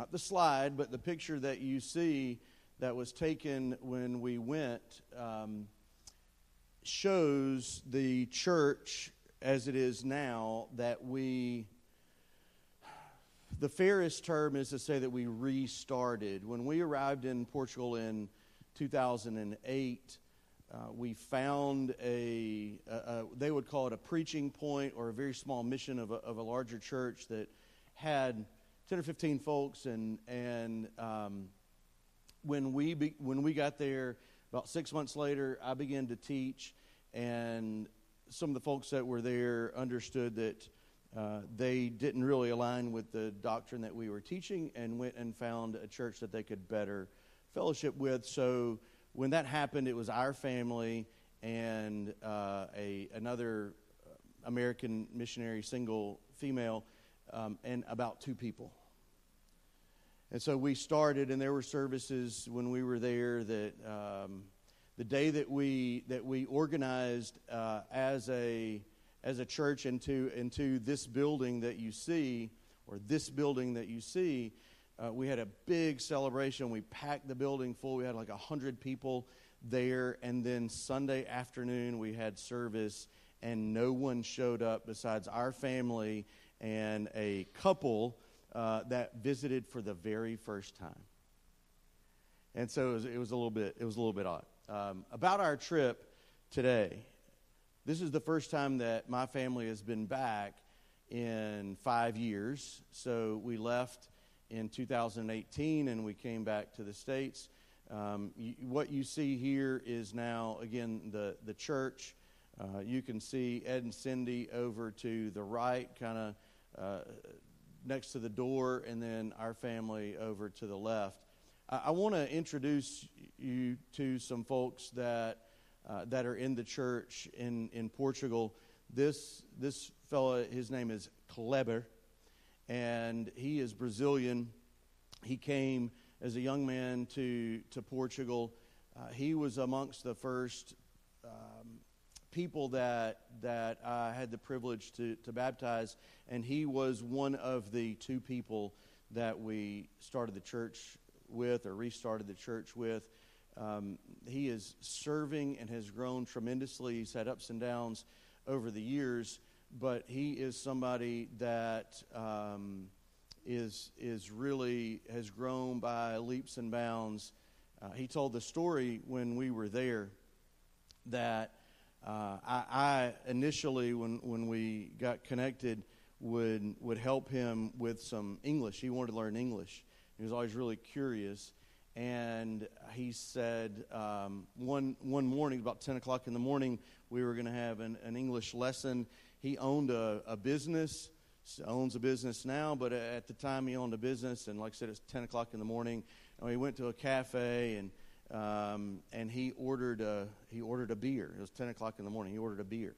not the slide, but the picture that you see that was taken when we went, um, shows the church as it is now that we the fairest term is to say that we restarted. When we arrived in Portugal in 2008, uh, we found a, a, a, they would call it a preaching point or a very small mission of a, of a larger church that had 10 or 15 folks. And, and um, when, we be, when we got there, about six months later, I began to teach, and some of the folks that were there understood that uh, they didn't really align with the doctrine that we were teaching and went and found a church that they could better fellowship with. So when that happened, it was our family and uh, a another American missionary, single female, um, and about two people. And so we started, and there were services when we were there that um, the day that we that we organized uh, as a as a church into, into this building that you see, or this building that you see, uh, we had a big celebration. We packed the building full. We had like 100 people there. And then Sunday afternoon, we had service, and no one showed up besides our family and a couple uh, that visited for the very first time. And so it was, it was a little bit it was a little bit odd. Um, about our trip today, this is the first time that my family has been back in five years. So we left in 2018 and we came back to the States. Um, you, what you see here is now, again, the, the church. Uh, you can see Ed and Cindy over to the right, kind of uh, next to the door, and then our family over to the left. I, I want to introduce you to some folks that uh, that are in the church in, in Portugal. This, this fellow, his name is Kleber, and he is Brazilian. He came as a young man to, to Portugal. Uh, he was amongst the first um, people that, that I had the privilege to, to baptize, and he was one of the two people that we started the church with or restarted the church with. Um, he is serving and has grown tremendously. He's had ups and downs over the years, but he is somebody that um, is is really has grown by leaps and bounds. Uh, he told the story when we were there that uh, I, I, initially, when when we got connected, would would help him with some English. He wanted to learn English. He was always really curious and he said um, one, one morning, about 10 o'clock in the morning, we were going to have an, an, English lesson. He owned a, a, business, owns a business now, but at the time he owned a business, and like I said, it's 10 o'clock in the morning. And we went to a cafe, and um, and he ordered a he ordered a beer. It was 10 o'clock in the morning. He ordered a beer,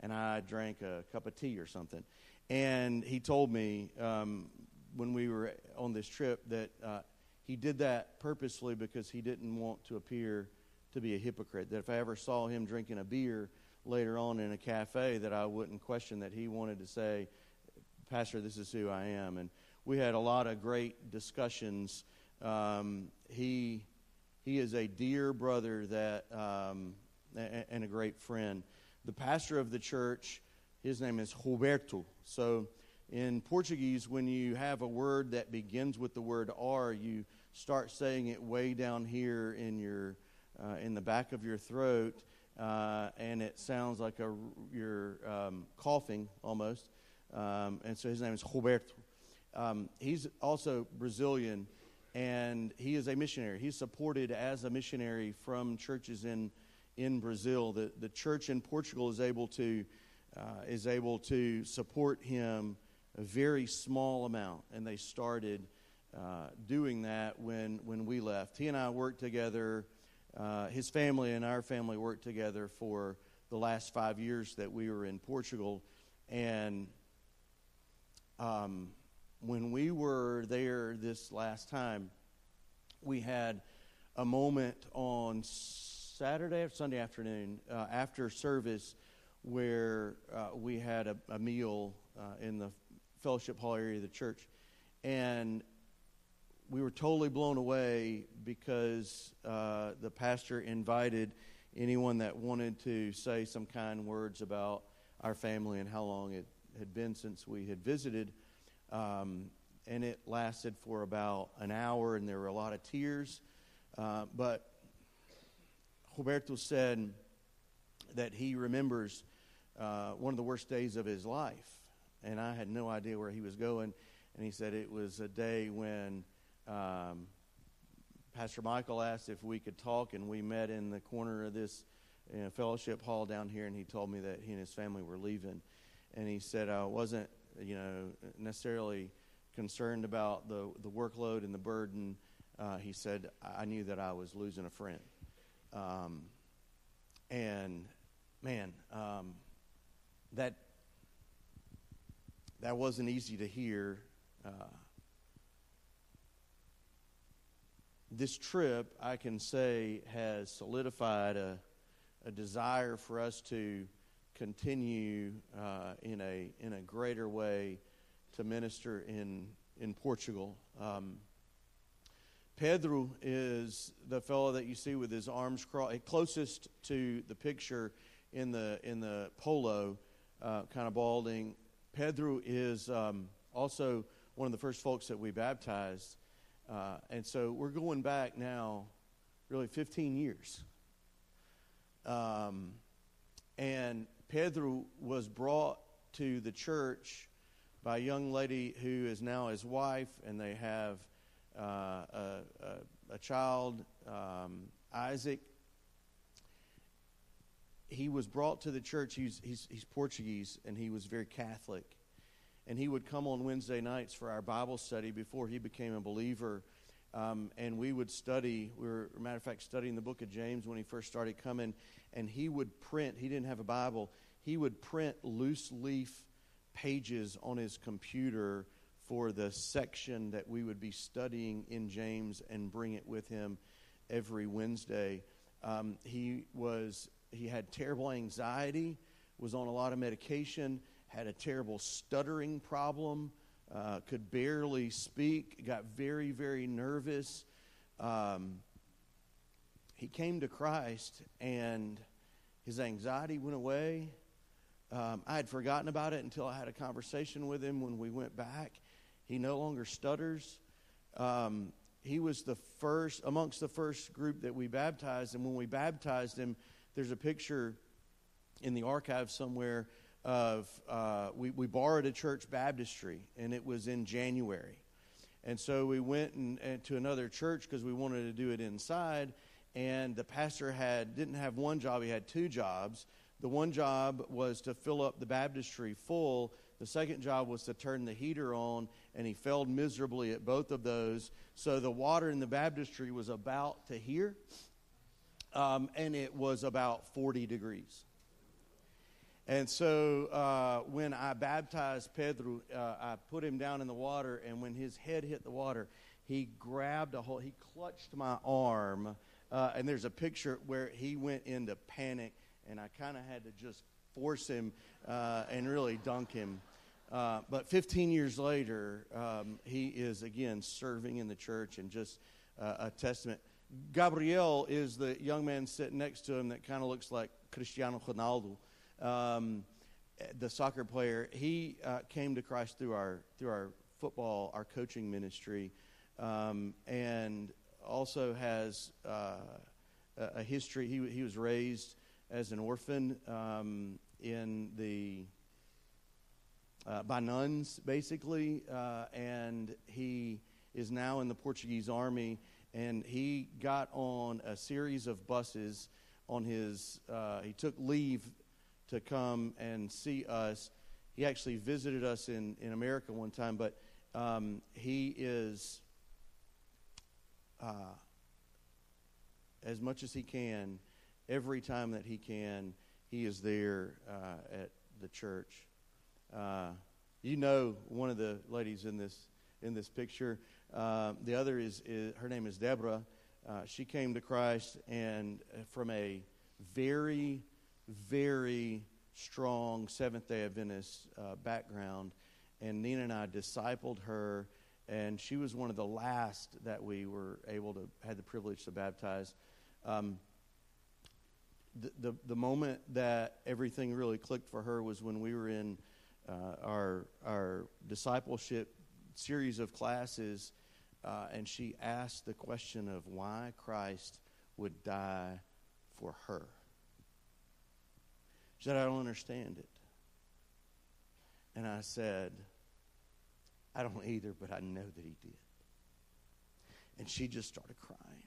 and I drank a cup of tea or something. And he told me um, when we were on this trip that. Uh, he did that purposely because he didn't want to appear to be a hypocrite. That if I ever saw him drinking a beer later on in a cafe, that I wouldn't question that he wanted to say, Pastor, this is who I am. And we had a lot of great discussions. Um, he, he is a dear brother that, um, and a great friend. The pastor of the church, his name is Roberto. So in Portuguese, when you have a word that begins with the word R, you start saying it way down here in your uh, in the back of your throat, uh, and it sounds like a you're um, coughing almost. Um, and so his name is Roberto. Um, he's also Brazilian, and he is a missionary. He's supported as a missionary from churches in in Brazil. The the church in Portugal is able to uh, is able to support him a very small amount, and they started uh, doing that when, when we left. He and I worked together, uh, his family and our family worked together for the last five years that we were in Portugal. And um, when we were there this last time, we had a moment on Saturday or Sunday afternoon uh, after service where uh, we had a, a meal uh, in the fellowship hall area of the church. And we were totally blown away because uh, the pastor invited anyone that wanted to say some kind words about our family and how long it had been since we had visited. Um, and it lasted for about an hour, and there were a lot of tears. Uh, but Roberto said that he remembers uh, one of the worst days of his life. And I had no idea where he was going. And he said it was a day when um, Pastor Michael asked if we could talk, and we met in the corner of this you know, fellowship hall down here. And he told me that he and his family were leaving. And he said I wasn't, you know, necessarily concerned about the, the workload and the burden. Uh, he said, I knew that I was losing a friend. Um, and man, um, that that wasn't easy to hear. Uh, this trip, I can say, has solidified a, a desire for us to continue uh, in a in a greater way to minister in in Portugal. Um, Pedro is the fellow that you see with his arms crossed, closest to the picture in the in the polo, uh, kind of balding. Pedro is um, also one of the first folks that we baptized, uh, and so we're going back now, really 15 years. Um, and Pedro was brought to the church by a young lady who is now his wife, and they have uh, a, a, a, child, um, Isaac. He was brought to the church. He's, he's, he's Portuguese, and he was very Catholic. And he would come on Wednesday nights for our Bible study before he became a believer. Um, and we would study. We were, matter of fact, studying the book of James when he first started coming. And he would print. He didn't have a Bible. He would print loose leaf pages on his computer for the section that we would be studying in James and bring it with him every Wednesday. Um, he was he had terrible anxiety, was on a lot of medication, had a terrible stuttering problem, uh, could barely speak, got very very nervous. Um, he came to Christ and his anxiety went away. Um, I had forgotten about it until I had a conversation with him when we went back. He no longer stutters. Um, he was the first, amongst the first group that we baptized. And when we baptized him, there's a picture in the archive somewhere of, uh, we, we borrowed a church baptistry, and it was in January. And so we went and, to another church because we wanted to do it inside. And the pastor had didn't have one job; he had two jobs. The one job was to fill up the baptistry full. The second job was to turn the heater on and he failed miserably at both of those. So the water in the baptistry was about to here, um, and it was about 40 degrees. And so uh, when I baptized Pedro, uh, I put him down in the water, and when his head hit the water, he grabbed a hold, he clutched my arm, uh, and there's a picture where he went into panic, and I kind of had to just force him uh, and really dunk him. Uh, but 15 years later, um, he is again serving in the church and just uh, a testament. Gabriel is the young man sitting next to him that kind of looks like Cristiano Ronaldo, um, the soccer player. He uh, came to Christ through our through our football, our coaching ministry, um, and also has uh, a history. He he was raised as an orphan um, in the uh, by nuns, basically, uh, and he is now in the Portuguese army. And he got on a series of buses on his, uh, he took leave to come and see us. He actually visited us in, in America one time, but um, he is, uh, as much as he can, every time that he can, he is there uh, at the church. Uh, you know one of the ladies in this in this picture. Uh, the other is, is, her name is Deborah. Uh, she came to Christ and uh, from a very very strong Seventh Day Adventist uh, background, and Nina and I discipled her and she was one of the last that we were able to had the privilege to baptize. Um, the, the, the moment that everything really clicked for her was when we were in uh, our our discipleship series of classes, uh, and she asked the question of why Christ would die for her. She said, "I don't understand it," and I said, "I don't either, but I know that He did." And she just started crying.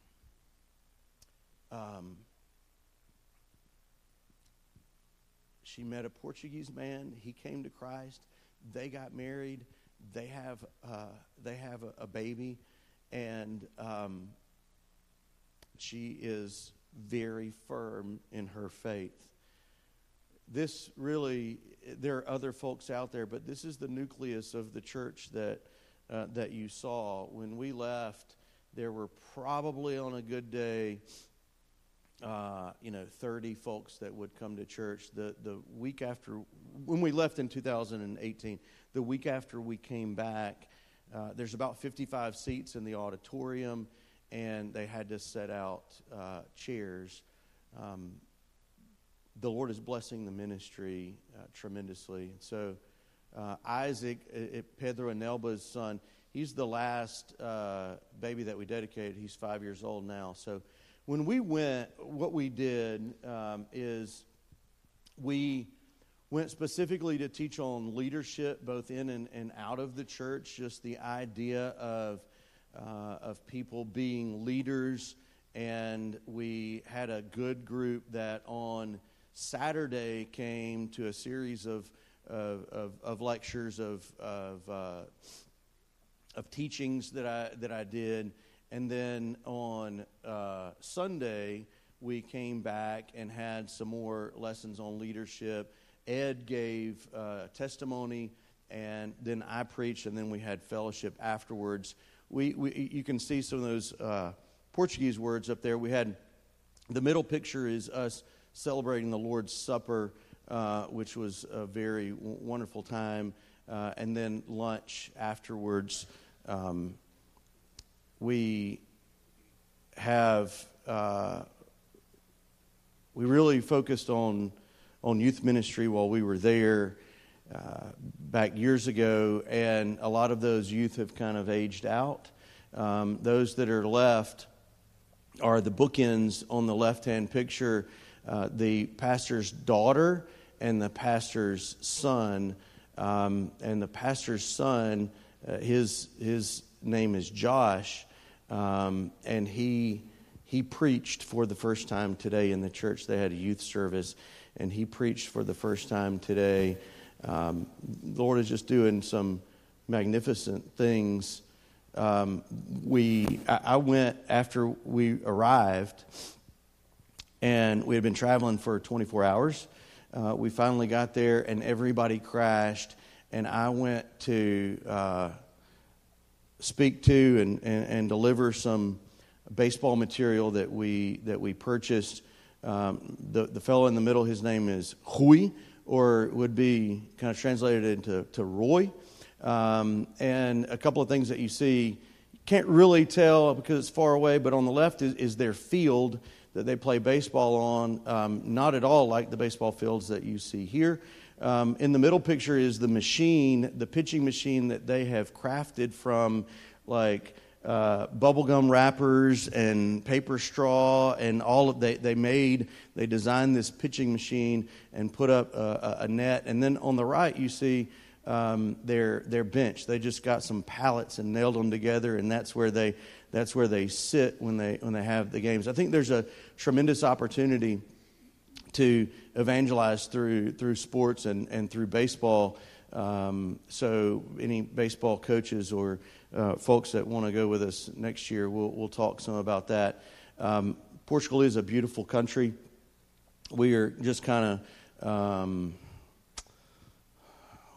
Um, She met a Portuguese man. He came to Christ. They got married. They have uh, they have a, a baby, and um, she is very firm in her faith. This really, there are other folks out there, but this is the nucleus of the church that uh, that you saw when we left. There were probably on a good day uh, you know, 30 folks that would come to church. The, the week after, when we left in 2018, the week after we came back, uh, there's about 55 seats in the auditorium, and they had to set out uh, chairs. Um, the Lord is blessing the ministry uh, tremendously. So, uh, Isaac, Pedro and Nelba's son, he's the last uh, baby that we dedicated. He's five years old now. So, when we went, what we did um, is we went specifically to teach on leadership, both in and, and out of the church, just the idea of, uh, of people being leaders. And we had a good group that on Saturday came to a series of, of, of, of lectures, of, of, uh, of teachings that I, that I did. And then on uh, Sunday, we came back and had some more lessons on leadership. Ed gave uh, testimony, and then I preached, and then we had fellowship afterwards. We, we you can see some of those uh, Portuguese words up there. We had the middle picture is us celebrating the Lord's Supper, uh, which was a very w- wonderful time, uh, and then lunch afterwards. Um, we have uh, we really focused on on youth ministry while we were there uh, back years ago, and a lot of those youth have kind of aged out. Um, those that are left are the bookends on the left hand picture uh, the pastor's daughter and the pastor's son. Um, and the pastor's son, uh, his, his name is Josh. Um, and he, he preached for the first time today in the church. They had a youth service, and he preached for the first time today. Um, the Lord is just doing some magnificent things. Um, we, I, I went after we arrived, and we had been traveling for 24 hours. Uh, we finally got there, and everybody crashed. And I went to uh, speak to and, and, and, deliver some baseball material that we, that we purchased. Um, the, the fellow in the middle, his name is Rui, or would be kind of translated into to Roy. Um, and a couple of things that you see, can't really tell because it's far away, but on the left is, is their field that they play baseball on. Um, not at all like the baseball fields that you see here. Um, in the middle picture is the machine, the pitching machine that they have crafted from like uh, bubblegum wrappers and paper straw and all of they, they made they designed this pitching machine and put up a, a net and then on the right you see um, their their bench they just got some pallets and nailed them together and that's where they that's where they sit when they when they have the games i think there's a tremendous opportunity to evangelize through through sports and, and through baseball. Um, so, any baseball coaches or uh, folks that want to go with us next year, we'll, we'll talk some about that. Um, Portugal is a beautiful country. We are just kind of um,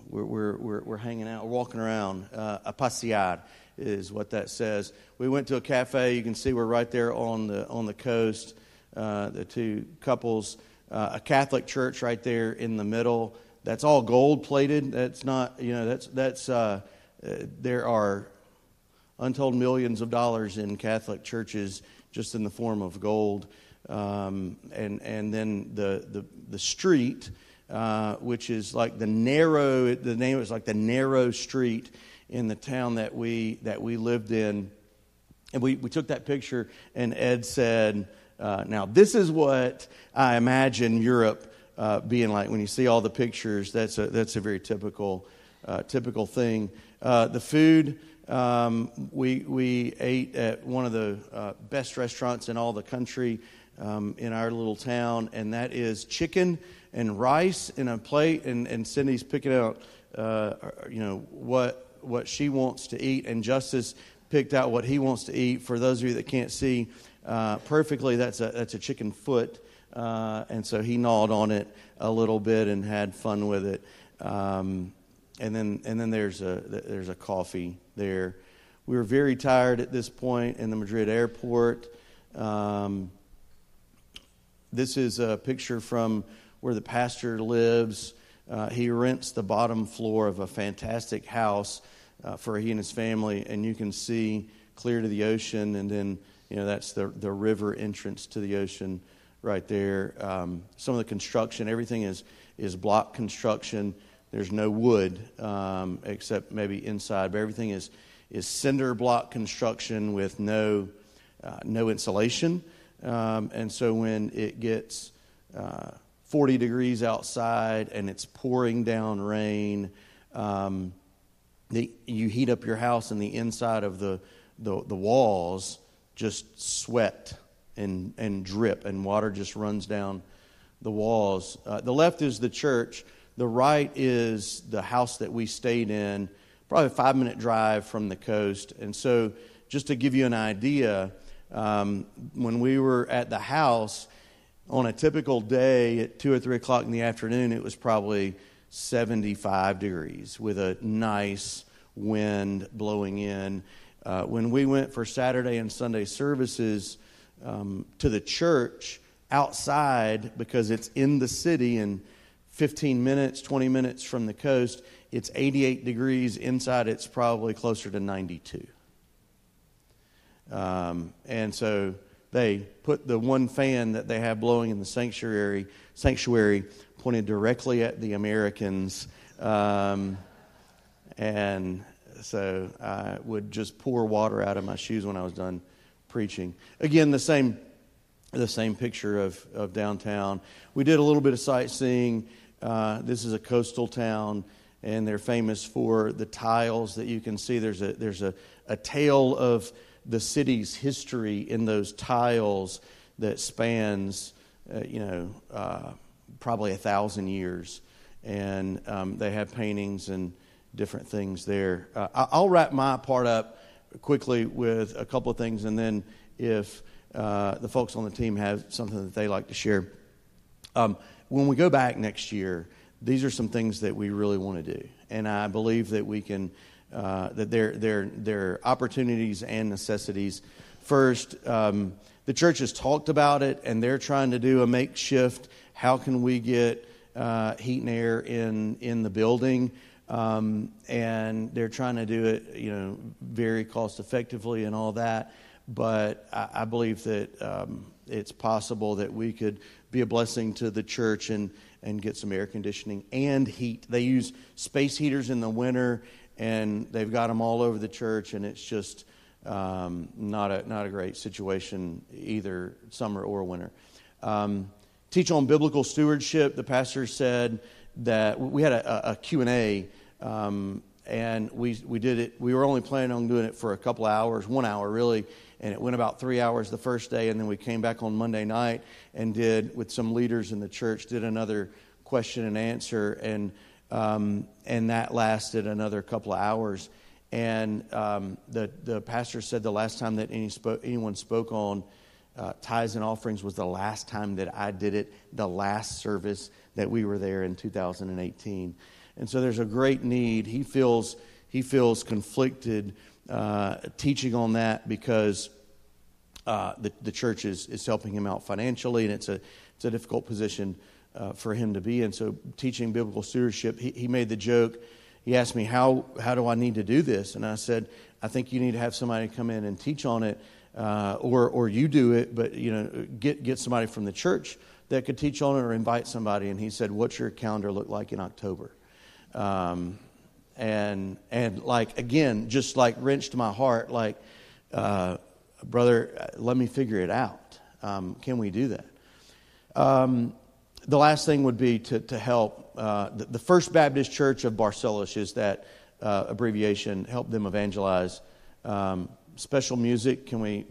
we're, we're, we're, we're, hanging out, we're walking around. Uh, a passear is what that says. We went to a cafe. You can see we're right there on the on the coast. Uh, the two couples uh, a Catholic church right there in the middle. That's all gold plated. That's not, you know, that's, that's, uh, uh, there are untold millions of dollars in Catholic churches just in the form of gold. Um, and, and then the, the, the street, uh, which is like the narrow, the name is like the narrow street in the town that we, that we lived in. And we, we took that picture, and Ed said, uh, Now, this is what I imagine Europe uh, being like. When you see all the pictures, that's a, that's a very typical, uh, typical thing. Uh, the food, um, we, we ate at one of the uh, best restaurants in all the country um, in our little town, and that is chicken and rice in a plate. And, and Cindy's picking out, uh, you know, what, what she wants to eat, and Justice picked out what he wants to eat. For those of you that can't see uh, perfectly, that's a, that's a chicken foot. Uh, and so he gnawed on it a little bit and had fun with it. Um, and then, and then there's, a, there's a coffee there. We were very tired at this point in the Madrid airport. Um, this is a picture from where the pastor lives. Uh, he rents the bottom floor of a fantastic house uh, for he and his family, and you can see clear to the ocean, and then you know that's the the river entrance to the ocean right there. Um, some of the construction, everything is is block construction. There's no wood um, except maybe inside, but everything is is cinder block construction with no uh, no insulation. Um, and so when it gets uh, 40 degrees outside and it's pouring down rain, um, the, you heat up your house and the inside of the, the, the walls just sweat and, and drip, and water just runs down the walls. Uh, the left is the church, the right is the house that we stayed in, probably a five minute drive from the coast. And so, just to give you an idea, um, when we were at the house, on a typical day at 2 or 3 o'clock in the afternoon, it was probably 75 degrees with a nice wind blowing in. Uh, when we went for Saturday and Sunday services um, to the church outside, because it's in the city and 15 minutes, 20 minutes from the coast, it's 88 degrees. Inside, it's probably closer to 92. Um, and so they put the one fan that they have blowing in the sanctuary, sanctuary pointed directly at the Americans. Um, and so I would just pour water out of my shoes when I was done preaching. Again, the same, the same picture of, of downtown. We did a little bit of sightseeing. Uh, this is a coastal town, and they're famous for the tiles that you can see. There's a, there's a, a tale of the city's history in those tiles that spans, uh, you know, uh, probably a thousand years. And um, they have paintings and different things there. Uh, I'll wrap my part up quickly with a couple of things, and then if uh, the folks on the team have something that they like to share. Um, when we go back next year, these are some things that we really want to do, and I believe that we can uh, that their, there are opportunities and necessities. First, um, the church has talked about it, and they're trying to do a makeshift. How can we get uh, heat and air in in the building? Um, and they're trying to do it, you know, very cost effectively and all that. But I, I believe that um, it's possible that we could be a blessing to the church and and get some air conditioning and heat. They use space heaters in the winter and they've got them all over the church, and it's just um, not a not a great situation either summer or winter. Um, teach on biblical stewardship. The pastor said that we had a, a Q and A, um, and we we did it. We were only planning on doing it for a couple hours, one hour really, and it went about three hours the first day, and then we came back on Monday night and did with some leaders in the church did another question and answer and um, and that lasted another couple of hours. And um, the, the pastor said the last time that any spoke, anyone spoke on uh, tithes and offerings was the last time that I did it, the last service that we were there in 2018. And so there's a great need. He feels, he feels conflicted uh, teaching on that because uh, the, the church is, is helping him out financially, and it's a, it's a difficult position uh, for him to be in. So, teaching biblical stewardship, he, he made the joke. He asked me, how, how do I need to do this? And I said, I think you need to have somebody come in and teach on it, uh, or or you do it, but you know, get get somebody from the church that could teach on it, or invite somebody. And he said, "What's your calendar look like in October?" Um, and and like again, just like wrenched my heart, like, uh, brother, let me figure it out. Um, can we do that? Um, the last thing would be to, to help. Uh, the, the, First Baptist Church of Barcelos is that uh, abbreviation, help them evangelize. Um, special music, can we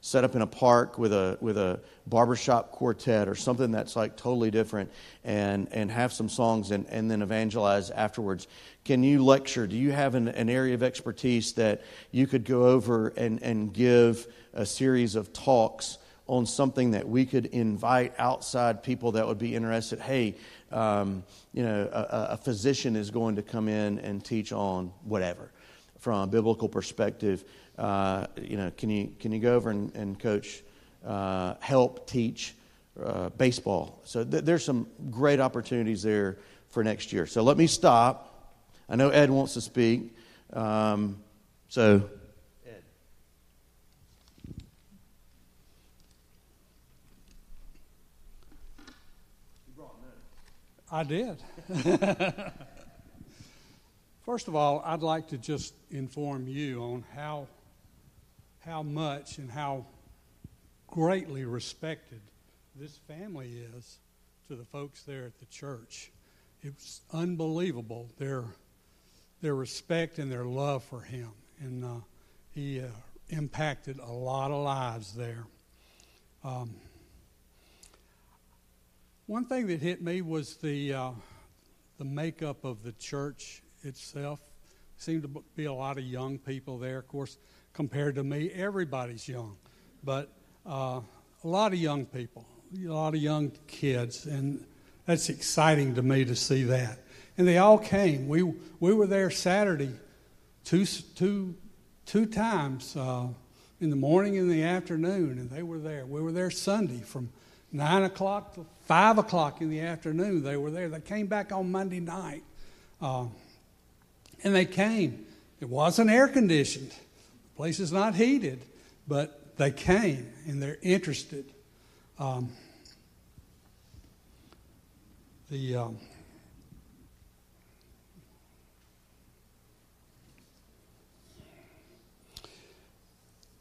set up in a park with a, with a barbershop quartet or something that's like totally different and, and have some songs and, and then evangelize afterwards? Can you lecture? Do you have an, an area of expertise that you could go over and, and give a series of talks? On something that we could invite outside people that would be interested. Hey, um, you know, a, a, physician is going to come in and teach on whatever from a biblical perspective. Uh, you know, can you can you go over and, and coach, uh, help teach uh, baseball? So th- there's some great opportunities there for next year. So let me stop. I know Ed wants to speak. Um, so I did. First of all, I'd like to just inform you on how, how much and how greatly respected this family is to the folks there at the church. It's unbelievable their, their respect and their love for him. And uh, he uh, impacted a lot of lives there. Um, one thing that hit me was the uh, the makeup of the church itself. Seemed to be a lot of young people there. Of course, compared to me, everybody's young, but uh, a lot of young people, a lot of young kids, and that's exciting to me to see that. And they all came. We we were there Saturday, two two two times uh, in the morning and the afternoon, and they were there. We were there Sunday from 9 o'clock to 5 o'clock in the afternoon, they were there. They came back on Monday night. Uh, and they came. It wasn't air conditioned, the place is not heated, but they came and they're interested. Um, the. Um,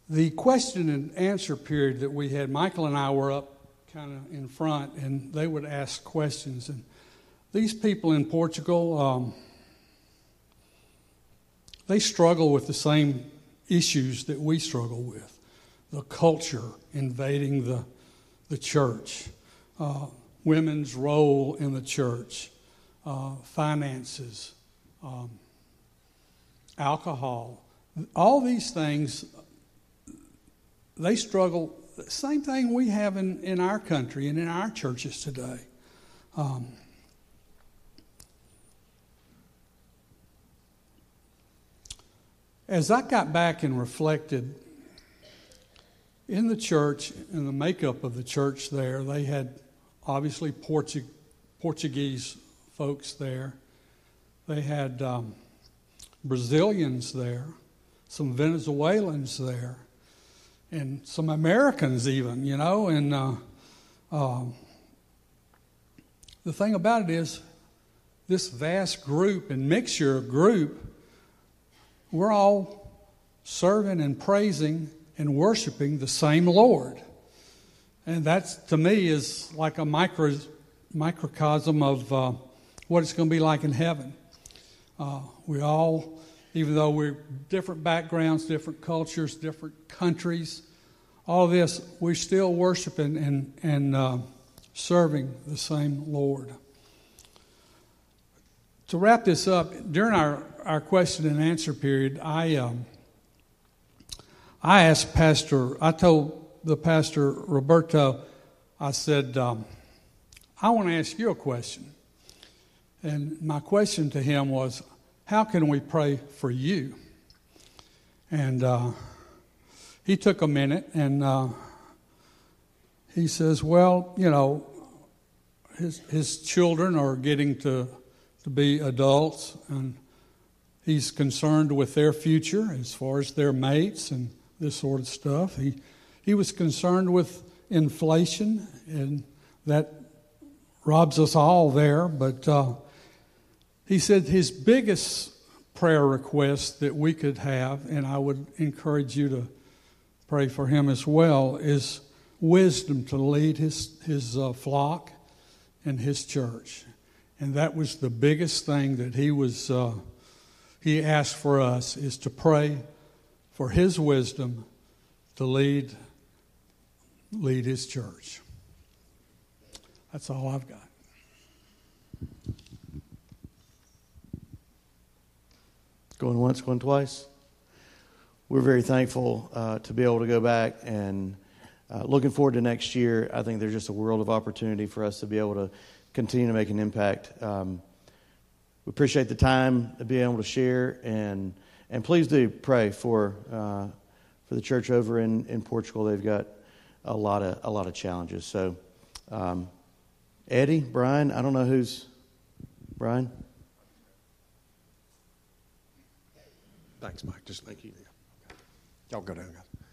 the question and answer period that we had, Michael and I were up kind of in front, and they would ask questions. And these people in Portugal, um, they struggle with the same issues that we struggle with the culture invading the, the church, uh, women's role in the church, uh, finances, um, alcohol. All these things, they struggle same thing we have in, in our country and in our churches today. Um, as I got back and reflected in the church, in the makeup of the church there, they had obviously Portu- Portuguese folks there. They had um, Brazilians there, some Venezuelans there and some Americans even, you know. And uh, uh, the thing about it is, this vast group and mixture of group, we're all serving and praising and worshiping the same Lord. And that, to me, is like a micro, microcosm of uh, what it's going to be like in heaven. Uh, we all even though we're different backgrounds, different cultures, different countries, all of this, we're still worshiping and, and uh, serving the same Lord. To wrap this up, during our, our question and answer period, I, um, I asked Pastor, I told the pastor, Roberto, I said, um, I want to ask you a question. And my question to him was, how can we pray for you? And uh, he took a minute and uh, he says, Well, you know, his, his children are getting to, to be adults, and He's concerned with their future as far as their mates and this sort of stuff. He, he was concerned with inflation, and that robs us all there. But uh, he said his biggest prayer request that we could have, and I would encourage you to pray for him as well, is wisdom to lead his, his uh, flock and his church. And that was the biggest thing that he was, uh, he asked for us is to pray for his wisdom to lead, lead his church. That's all I've got. Going once, going twice. We're very thankful uh, to be able to go back and uh, looking forward to next year. I think there's just a world of opportunity for us to be able to continue to make an impact. Um, we appreciate the time to be able to share, and and please do pray for uh, for the church over in, in Portugal. They've got a lot of a lot of challenges. So, um, Eddie, Brian, I don't know who's Brian. Thanks, Mike. Just thank you. Y'all go down, guys.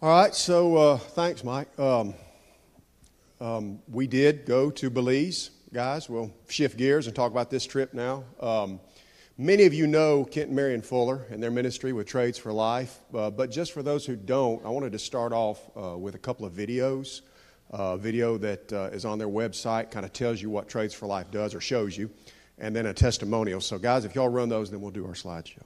All right. So uh, thanks, Mike. Um, um, we did go to Belize, guys. We'll shift gears and talk about this trip now. Um, many of you know Kent and Marion Fuller and their ministry with Trades for Life, uh, but just for those who don't, I wanted to start off uh, with a couple of videos. A video that uh, is on their website kind of tells you what Trades for Life does or shows you, and then a testimonial. So, guys, if y'all run those, then we'll do our slideshow.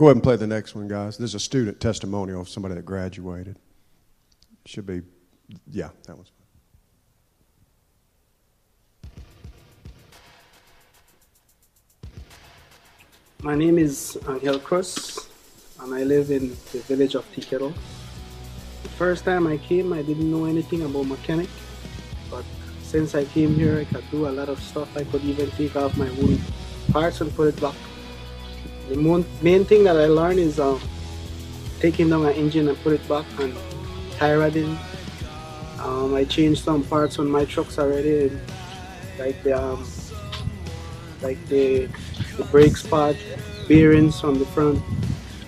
Go ahead and play the next one, guys. This is a student testimonial of somebody that graduated. Should be, yeah, that one's. My name is uh, Angel Cruz, and I live in the village of Tiquero. The first time I came, I didn't know anything about mechanic, but since I came here, I could do a lot of stuff. I could even take off my own parts and put it back. The main thing that I learned is um, taking down an engine and put it back and tie rodding. Um, I changed some parts on my trucks already, like the um, like the, the brake spot, bearings from the front,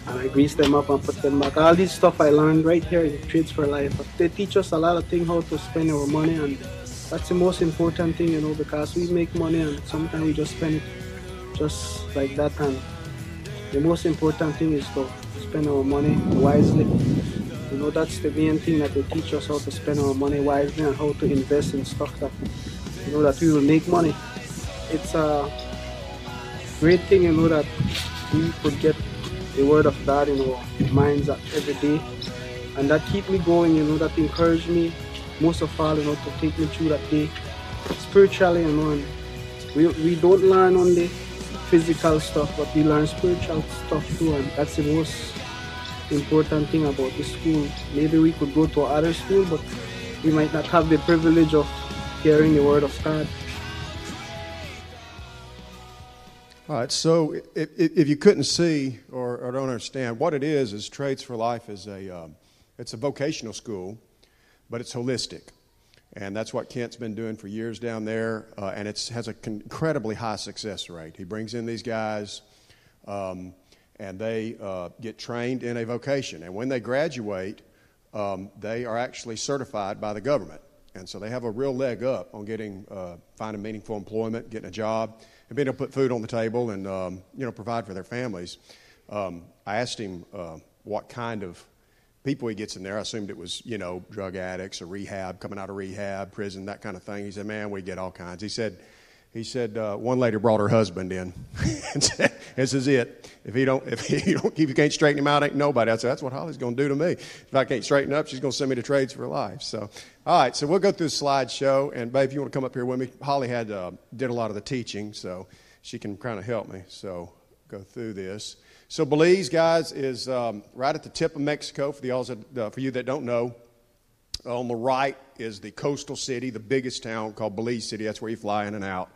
and I grease them up and put them back. All this stuff I learned right here in Trades for Life. They teach us a lot of things how to spend our money, and that's the most important thing, you know, because we make money and sometimes we just spend it just like that. And the most important thing is to spend our money wisely. You know, that's the main thing that they teach us how to spend our money wisely and how to invest in stuff that you know that we will make money it's a great thing, you know, that we could get the word of God in our minds every day. And that keep me going, you know, that encourage me most of all, you know, to take me through that day spiritually, you know, and we, we don't learn only physical stuff, but we learn spiritual stuff too, and that's the most important thing about the school. Maybe we could go to other school, but we might not have the privilege of hearing the word of God. All right, so if, if you couldn't see or, or, don't understand, what it is is Trades for Life is a um, it's a vocational school, but it's holistic, and that's what Kent's been doing for years down there, uh, and it has an incredibly high success rate. He brings in these guys, um, and they uh, get trained in a vocation, and when they graduate, um, they are actually certified by the government, and so they have a real leg up on getting uh, finding meaningful employment, getting a job and being able to put food on the table and um, you know provide for their families. Um, I asked him uh, what kind of people he gets in there. I assumed it was you know drug addicts or rehab, coming out of rehab, prison, that kind of thing. He said, "Man, we get all kinds." He said. He said uh, one lady brought her husband in and said, "This is it. If he don't, if he don't, if you can't straighten him out, ain't nobody." I said, "That's what Holly's going to do to me. If I can't straighten up, she's going to send me to trades for life." So, all right. So we'll go through the slideshow, and babe, if you want to come up here with me, Holly had uh, did a lot of the teaching, so she can kind of help me. So go through this. So Belize, guys, is um, right at the tip of Mexico. For the uh, for you that don't know, on the right is the coastal city, the biggest town called Belize City. That's where you fly in and out,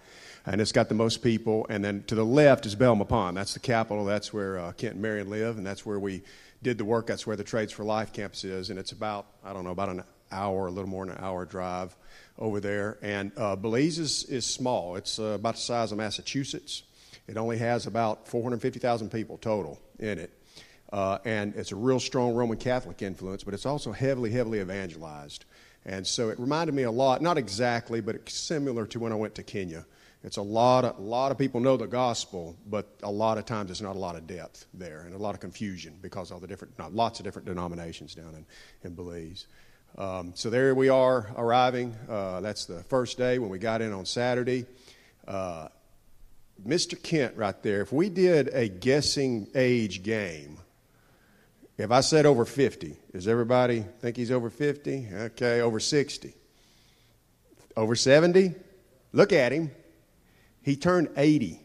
and it's got the most people. And then to the left is Belmopan. That's the capital. That's where uh, Kent and Marion live, and that's where we did the work. That's where the Trades for Life campus is, and it's about I don't know about an hour, a little more than an hour drive over there. And uh, Belize is, is small. It's uh, about the size of Massachusetts. It only has about 450,000 people total in it. Uh, and it's a real strong Roman Catholic influence, but it's also heavily, heavily evangelized. And so it reminded me a lot, not exactly, but it's similar to when I went to Kenya. It's a lot of, a lot of people know the gospel, but a lot of times there's not a lot of depth there and a lot of confusion because of all the different, lots of different denominations down in, in Belize. Um, so there we are arriving. Uh, that's the first day when we got in on Saturday. Uh, Mr. Kent, right there, if we did a guessing age game, if I said over 50, does everybody think he's over 50? Okay, over 60. Over 70? Look at him. He turned 80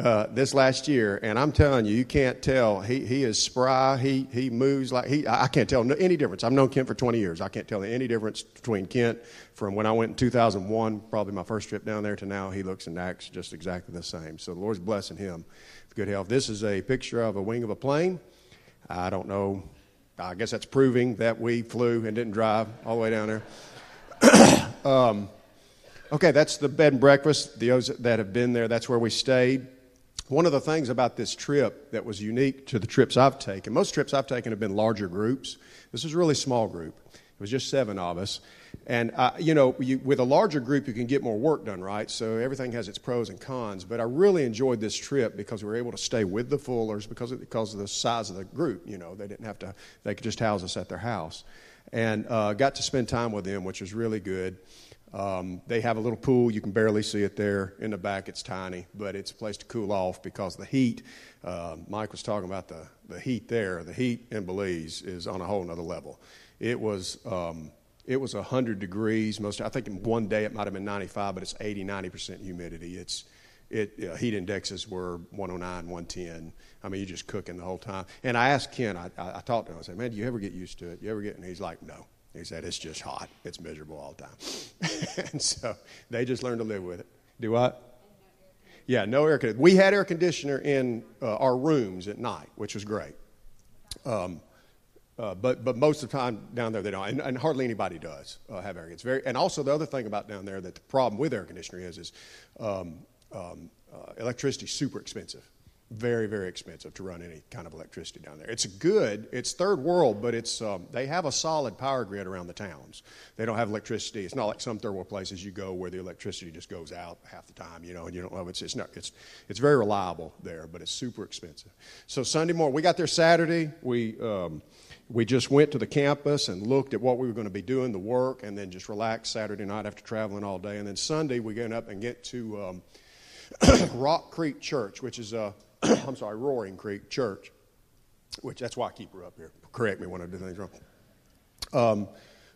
uh, this last year, and I'm telling you, you can't tell. He, he is spry. He, he moves like he. I can't tell any difference. I've known Kent for 20 years. I can't tell any difference between Kent from when I went in 2001, probably my first trip down there, to now. He looks and acts just exactly the same. So the Lord's blessing him with good health. This is a picture of a wing of a plane. I don't know. I guess that's proving that we flew and didn't drive all the way down there. um, okay, that's the bed and breakfast. Those that have been there, that's where we stayed. One of the things about this trip that was unique to the trips I've taken, most trips I've taken have been larger groups. This was a really small group. It was just seven of us. And, uh, you know, you, with a larger group, you can get more work done, right? So everything has its pros and cons. But I really enjoyed this trip because we were able to stay with the Fullers because of, because of the size of the group. You know, they didn't have to, they could just house us at their house. And uh, got to spend time with them, which was really good. Um, they have a little pool. You can barely see it there. In the back, it's tiny, but it's a place to cool off because the heat. Uh, Mike was talking about the, the heat there. The heat in Belize is on a whole nother level. It was um, it was 100 degrees. Most I think in one day it might have been 95, but it's 80, 90 percent humidity. It's it uh, heat indexes were 109, 110. I mean, you're just cooking the whole time. And I asked Kent. I, I, I talked to him. I said, "Man, do you ever get used to it? You ever get?" And he's like, "No." He said, "It's just hot. It's miserable all the time." and so they just learned to live with it. Do what? Yeah, no air conditioner. We had air conditioner in uh, our rooms at night, which was great. Um, uh, but but most of the time down there they don't, and, and hardly anybody does uh, have air. It's very, and also the other thing about down there that the problem with air conditioner is is um, um, uh, electricity super expensive, very very expensive to run any kind of electricity down there. It's good, it's third world, but it's um, they have a solid power grid around the towns. They don't have electricity. It's not like some third world places you go where the electricity just goes out half the time, you know, and you don't know it's it's not it's it's very reliable there, but it's super expensive. So Sunday morning we got there Saturday. We um, we just went to the campus and looked at what we were going to be doing, the work, and then just relaxed Saturday night after traveling all day. And then Sunday, we get up and get to um, Rock Creek Church, which is a, I'm sorry, Roaring Creek Church, which that's why I keep her up here. Correct me when I do things wrong. Um,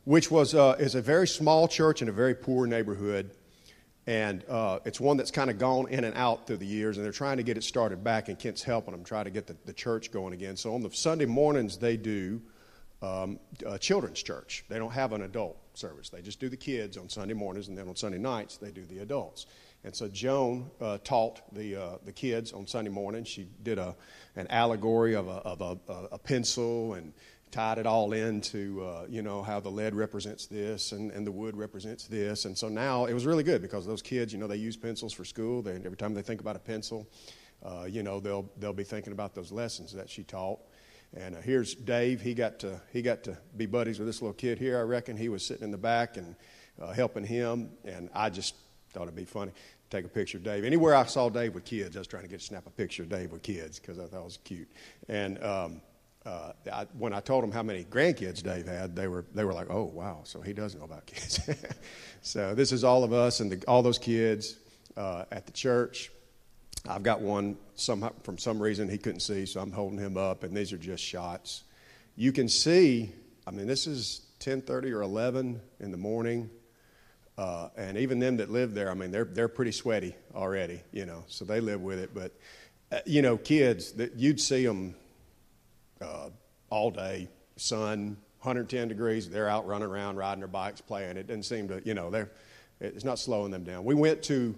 which was uh, is a very small church in a very poor neighborhood, and uh, it's one that's kind of gone in and out through the years, and they're trying to get it started back. And Kent's helping them try to get the, the church going again. So on the Sunday mornings, they do um, a children's church. They don't have an adult service. They just do the kids on Sunday mornings, and then on Sunday nights they do the adults. And so Joan uh, taught the uh, the kids on Sunday morning. She did a an allegory of a of a, a pencil and tied it all into uh, you know how the lead represents this and, and the wood represents this. And so now it was really good because those kids, you know, they use pencils for school. They, every time they think about a pencil, uh, you know, they'll they'll be thinking about those lessons that she taught. And uh, here's Dave. He got to he got to be buddies with this little kid here. I reckon he was sitting in the back and uh, helping him. And I just thought it'd be funny to take a picture of Dave. Anywhere I saw Dave with kids, I was trying to get to snap a picture of Dave with kids because I thought it was cute. And um, uh, I, when I told them how many grandkids Dave had, they were they were like, "Oh, wow! So he does know about kids." so this is all of us and the, all those kids uh, at the church. I've got one. Some from some reason he couldn't see, so I'm holding him up, and these are just shots. You can see. I mean, this is 10:30 or 11 in the morning, uh, and even them that live there, I mean, they're they're pretty sweaty already, you know. So they live with it, but uh, you know, kids that you'd see them uh, all day, sun, 110 degrees. They're out running around, riding their bikes, playing. It doesn't seem to, you know, they're, it's not slowing them down. We went to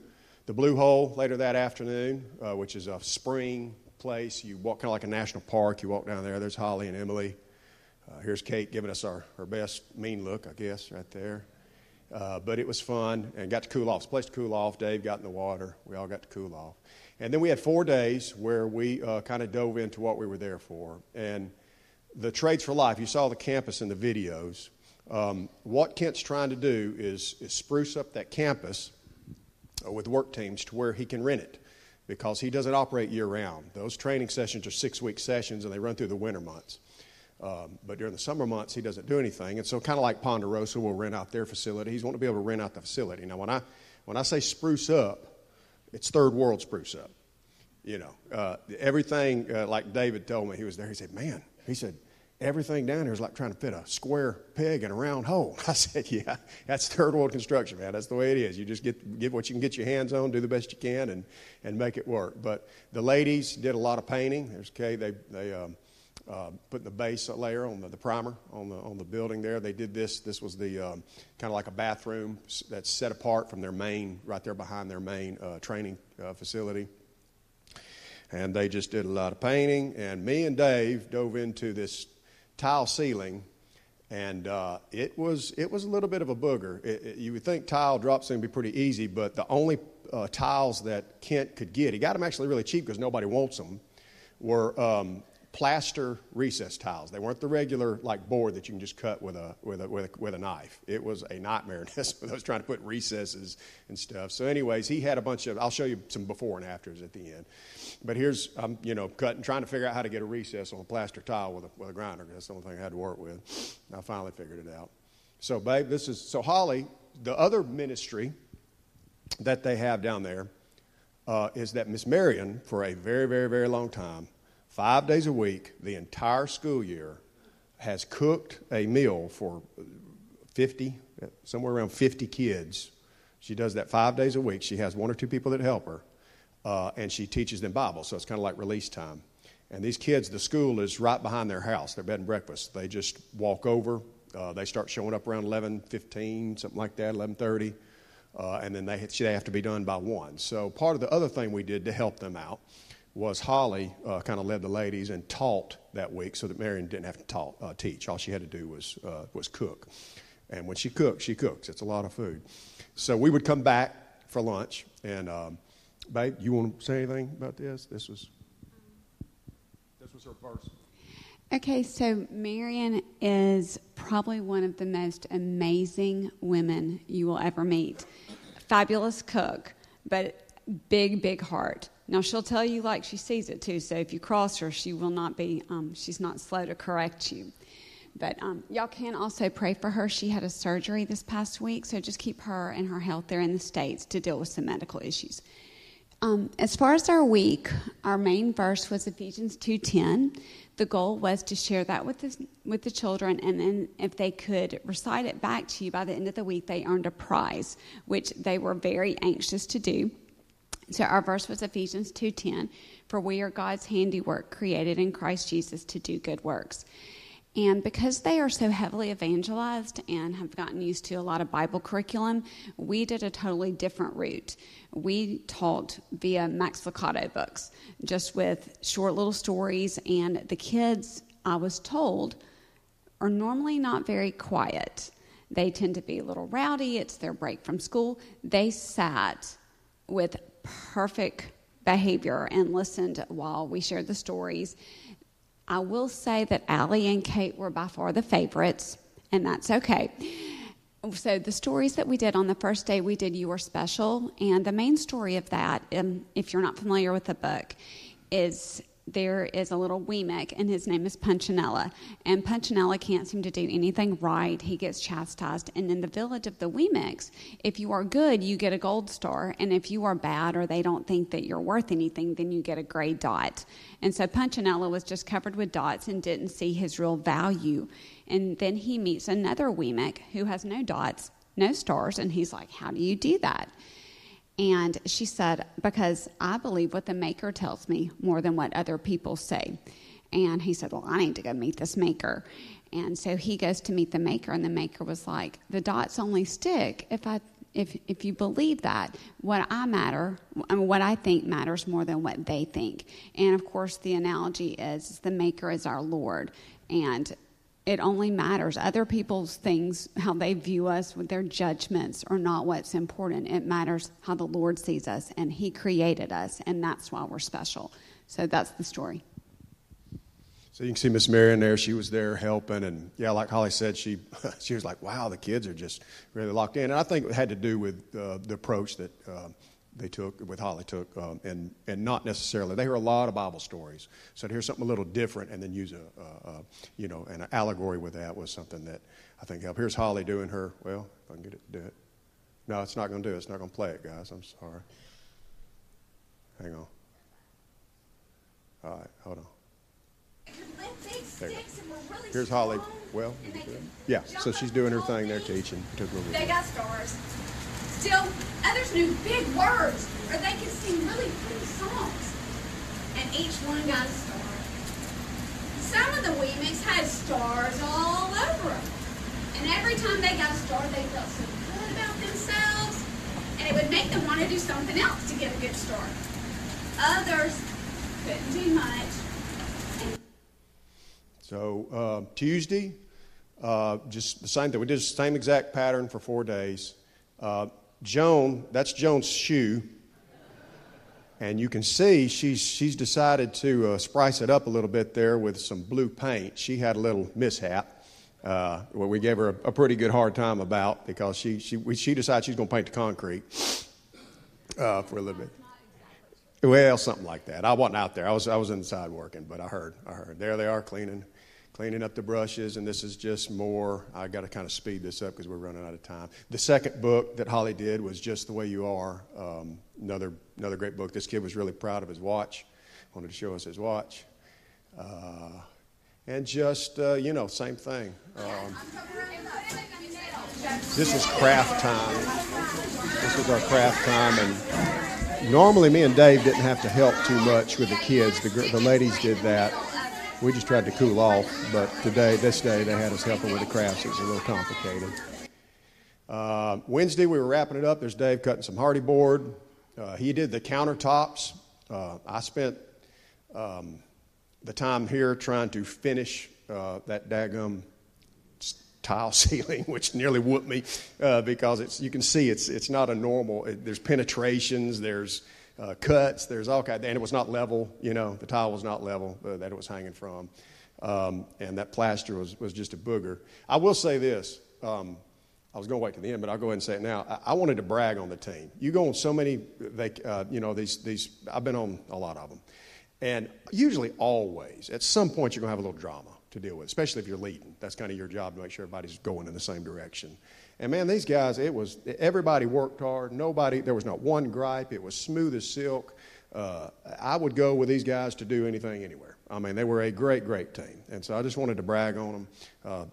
the Blue Hole later that afternoon, uh, which is a spring place. You walk kind of like a national park. You walk down there. There's Holly and Emily. Uh, here's Kate giving us our, our best mean look, I guess, right there. Uh, but it was fun and got to cool off. It's a place to cool off. Dave got in the water. We all got to cool off. And then we had four days where we uh, kind of dove into what we were there for. And the Trades for Life, you saw the campus in the videos. Um, what Kent's trying to do is, is spruce up that campus uh, with work teams to where he can rent it because he doesn't operate year round. Those training sessions are six week sessions and they run through the winter months. Um, but during the summer months, he doesn't do anything. And so, kind of like Ponderosa will rent out their facility, he's wanting to be able to rent out the facility. Now, when I, when I say spruce up, it's third world spruce up. You know, uh, everything, uh, like David told me, he was there. He said, Man, he said, everything down here is like trying to fit a square peg in a round hole. I said, Yeah, that's third world construction, man. That's the way it is. You just get, get what you can get your hands on, do the best you can, and, and make it work. But the ladies did a lot of painting. There's Kay, they, they, um, uh, putting the base layer on the, the, primer on the on the building there. They did this. This was the um, kind of like a bathroom that's set apart from their main, right there behind their main uh, training uh, facility. And they just did a lot of painting. And me and Dave dove into this tile ceiling, and uh, it was it was a little bit of a booger. It, it, you would think tile drops would be pretty easy, but the only uh, tiles that Kent could get, he got them actually really cheap because nobody wants them, were um, plaster recess tiles. They weren't the regular like board that you can just cut with a with a with a, with a knife. It was a nightmare. I was trying to put recesses and stuff. So, anyways, he had a bunch of. I'll show you some before and afters at the end. But here's I'm you know cutting, trying to figure out how to get a recess on a plaster tile with a with a grinder. That's the only thing I had to work with. And I finally figured it out. So, babe, this is so Holly. The other ministry that they have down there uh, is that Miss Marion, for a very, very, very long time, five days a week, the entire school year, has cooked a meal for 50, somewhere around 50 kids. She does that five days a week. She has one or two people that help her, uh, and she teaches them Bible. So it's kind of like release time. And these kids, the school is right behind their house, their bed and breakfast. They just walk over. Uh, they start showing up around 11, 15, something like that, 11:30, uh, and then they they have to be done by one. So part of the other thing we did to help them out was Holly uh, kind of led the ladies and taught that week, so that Marion didn't have to uh, teach. All she had to do was uh, was cook. And when she cooks, she cooks. It's a lot of food. So we would come back for lunch, and um, babe, you want to say anything about this? This was this was her verse. Okay, so Marion is probably one of the most amazing women you will ever meet. Fabulous cook, but big, big heart. Now she'll tell you like she sees it too. So if you cross her, she will not be. Um, she's not slow to correct you. But um, y'all can also pray for her. She had a surgery this past week, so just keep her and her health there in the states to deal with some medical issues. Um, as far as our week, our main verse was Ephesians 2:10. The goal was to share that with the, with the children, and then if they could recite it back to you by the end of the week, they earned a prize, which they were very anxious to do. So our verse was Ephesians 2:10, for we are God's handiwork created in Christ Jesus to do good works. And because they are so heavily evangelized and have gotten used to a lot of Bible curriculum, we did a totally different route. We taught via Max Lucado books, just with short little stories, and the kids, I was told, are normally not very quiet. They tend to be a little rowdy, it's their break from school. They sat with perfect behavior and listened while we shared the stories. I will say that Allie and Kate were by far the favorites, and that's okay. So, the stories that we did on the first day, we did You Are Special. And the main story of that, um, if you're not familiar with the book, is there is a little Wemmick, and his name is Punchinello. And Punchinello can't seem to do anything right. He gets chastised. And in the village of the Wemmicks, if you are good, you get a gold star. And if you are bad or they don't think that you're worth anything, then you get a gray dot. And so Punchinello was just covered with dots and didn't see his real value. And then he meets another Wemmick who has no dots, no stars. And he's like, How do you do that? And she said, Because I believe what the maker tells me more than what other people say. And he said, Well, I need to go meet this maker. And so he goes to meet the maker, and the maker was like, The dots only stick if I. If, if you believe that, what I matter, I mean, what I think matters more than what they think. And of course, the analogy is the maker is our Lord. And it only matters. Other people's things, how they view us with their judgments, are not what's important. It matters how the Lord sees us, and He created us, and that's why we're special. So that's the story. So you can see Miss Marion there. She was there helping, and yeah, like Holly said, she she was like, "Wow, the kids are just really locked in." And I think it had to do with uh, the approach that uh, they took, with Holly took, um, and and not necessarily. They hear a lot of Bible stories, so to hear something a little different and then use a, a, a you know an allegory with that was something that I think helped. Here's Holly doing her. Well, if I can get it to do it. No, it's not going to do it. It's not going to play it, guys. I'm sorry. Hang on. All right, hold on. Go. Here's Holly. Well, yeah. So she's doing her thing there, teaching. Took a little They got stars. Still, others knew big words, or they could sing really pretty songs. And each one got a star. Some of the Wemmicks had stars all over them. And every time they got a star, they felt so good about themselves. And it would make them want to do something else to get a good star. Others couldn't do much. So uh, Tuesday, uh, just the same thing. We did the same exact pattern for four days. Uh, Joan, that's Joan's shoe. And you can see she's, she's decided to uh, spice it up a little bit there with some blue paint. She had a little mishap, uh, what we gave her a, a pretty good hard time about because she, she, she decided she's going to paint the concrete uh, for a little bit. Well, something like that. I wasn't out there. I was, I was inside working, but I heard, I heard. There they are cleaning, cleaning up the brushes, and this is just more. I got to kind of speed this up because we're running out of time. The second book that Holly did was Just the Way You Are. Um, another another great book. This kid was really proud of his watch. Wanted to show us his watch. Uh, and just uh, you know, same thing. Um, this is craft time. This was our craft time, and normally me and Dave didn't have to help too much with the kids. The, the ladies did that. We just tried to cool off, but today, this day, they had us helping with the crafts. It was a little complicated. Uh, Wednesday, we were wrapping it up. There's Dave cutting some hardy board. Uh, he did the countertops. Uh, I spent um, the time here trying to finish uh, that daggum tile ceiling, which nearly whooped me uh, because it's you can see it's it's not a normal. It, there's penetrations, there's uh, cuts, there's all kind, and it was not level. You know, the tile was not level uh, that it was hanging from, um, and that plaster was was just a booger. I will say this. Um, I was going to wait to the end, but I'll go ahead and say it now. I, I wanted to brag on the team. You go on so many, vac- uh, you know, these these. I've been on a lot of them, and usually, always, at some point, you're going to have a little drama to deal with, especially if you're leading. That's kind of your job to make sure everybody's going in the same direction. And man, these guys, it was everybody worked hard. Nobody, there was not one gripe. It was smooth as silk. Uh, I would go with these guys to do anything anywhere. I mean, they were a great, great team. And so I just wanted to brag on them.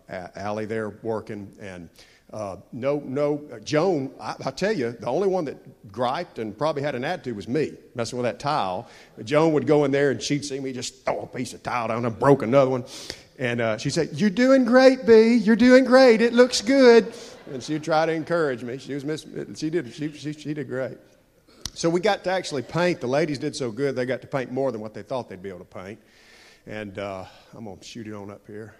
Uh, Allie there working and. Uh, no, no, uh, Joan, I, I tell you, the only one that griped and probably had an attitude was me, messing with that tile. Joan would go in there and she'd see me just throw a piece of tile down and broke another one. And uh, she'd say, You're doing great, B. You're doing great. It looks good. And she'd try to encourage me. She was miss- she did she, she, she did great. So we got to actually paint. The ladies did so good, they got to paint more than what they thought they'd be able to paint. And uh, I'm to shoot it on up here.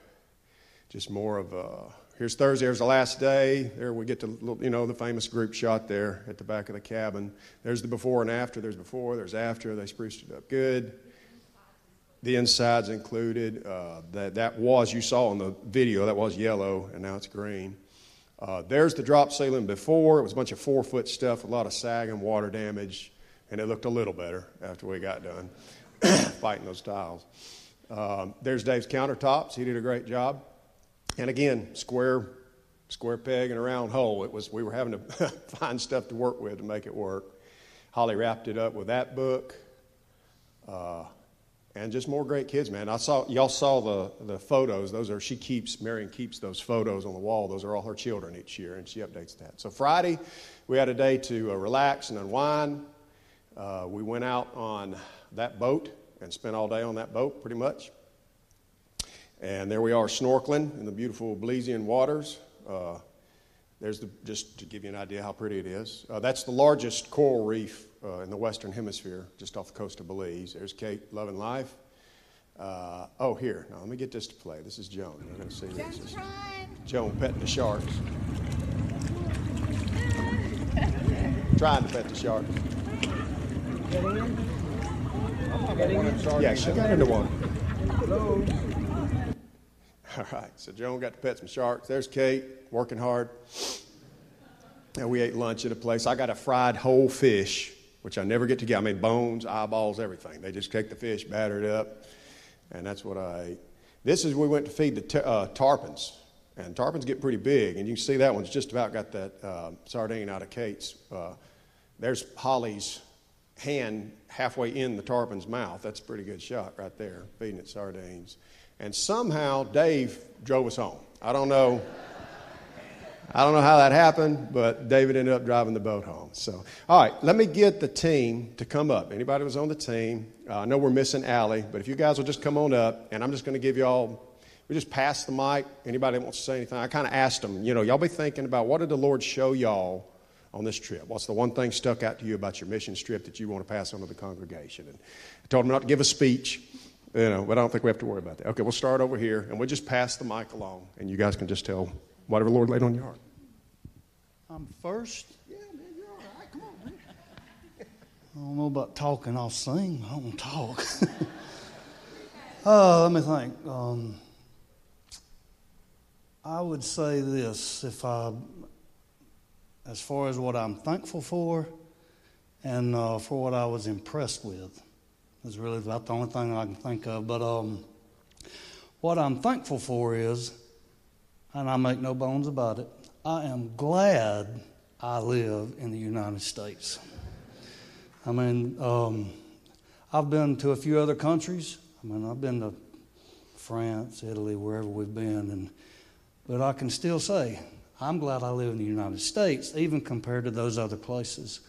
Just more of a. Here's Thursday. Here's the last day. There we get to, you know, the famous group shot there at the back of the cabin. There's the before and after. There's before, there's after. They spruced it up good. The insides included. Uh, that, that was, you saw in the video, that was yellow, and now it's green. Uh, there's the drop ceiling before. It was a bunch of four foot stuff, a lot of sag and water damage, and it looked a little better after we got done fighting those tiles. Um, there's Dave's countertops. He did a great job. And again, square, square peg and a round hole. It was we were having to find stuff to work with to make it work. Holly wrapped it up with that book, uh, and just more great kids, man. I saw y'all saw the the photos. Those are she keeps Marion keeps those photos on the wall. Those are all her children each year, and she updates that. So Friday, we had a day to uh, relax and unwind. Uh, we went out on that boat and spent all day on that boat, pretty much. And there we are snorkeling in the beautiful Belizean waters. Uh, there's the, just to give you an idea how pretty it is. Uh, that's the largest coral reef uh, in the Western Hemisphere, just off the coast of Belize. There's Kate loving life. Uh, oh, here. Now, let me get this to play. This is Joan. You're going to see this. this is Joan petting the sharks. Trying to pet the sharks. Yeah, she got into one. All right, so Joan got to pet some sharks. There's Kate working hard. And we ate lunch at a place. I got a fried whole fish, which I never get to get. I mean, bones, eyeballs, everything. They just take the fish, batter it up, and that's what I ate. This is we went to feed the t- uh, tarpons, and tarpons get pretty big, and you can see that one's just about got that uh, sardine out of Kate's. Uh, there's Holly's hand halfway in the tarpon's mouth. That's a pretty good shot right there, feeding it sardines. And somehow Dave drove us home. I don't know. I don't know how that happened, but David ended up driving the boat home. So, all right, let me get the team to come up. Anybody was on the team? Uh, I know we're missing Allie, but if you guys will just come on up, and I'm just going to give you all. We just pass the mic. Anybody wants to say anything? I kind of asked them. You know, y'all be thinking about what did the Lord show y'all on this trip? What's the one thing stuck out to you about your mission trip that you want to pass on to the congregation? And I told them not to give a speech. You know, but I don't think we have to worry about that. Okay, we'll start over here, and we'll just pass the mic along, and you guys can just tell whatever the Lord laid on your heart. I'm first. Yeah, man, you're all right. Come on, man. I don't know about talking. I'll sing. I don't talk. uh, let me think. Um, I would say this: if I, as far as what I'm thankful for, and uh, for what I was impressed with, is really about the only thing I can think of. But um, what I'm thankful for is, and I make no bones about it, I am glad I live in the United States. I mean, um, I've been to a few other countries. I mean, I've been to France, Italy, wherever we've been, and but I can still say I'm glad I live in the United States, even compared to those other places.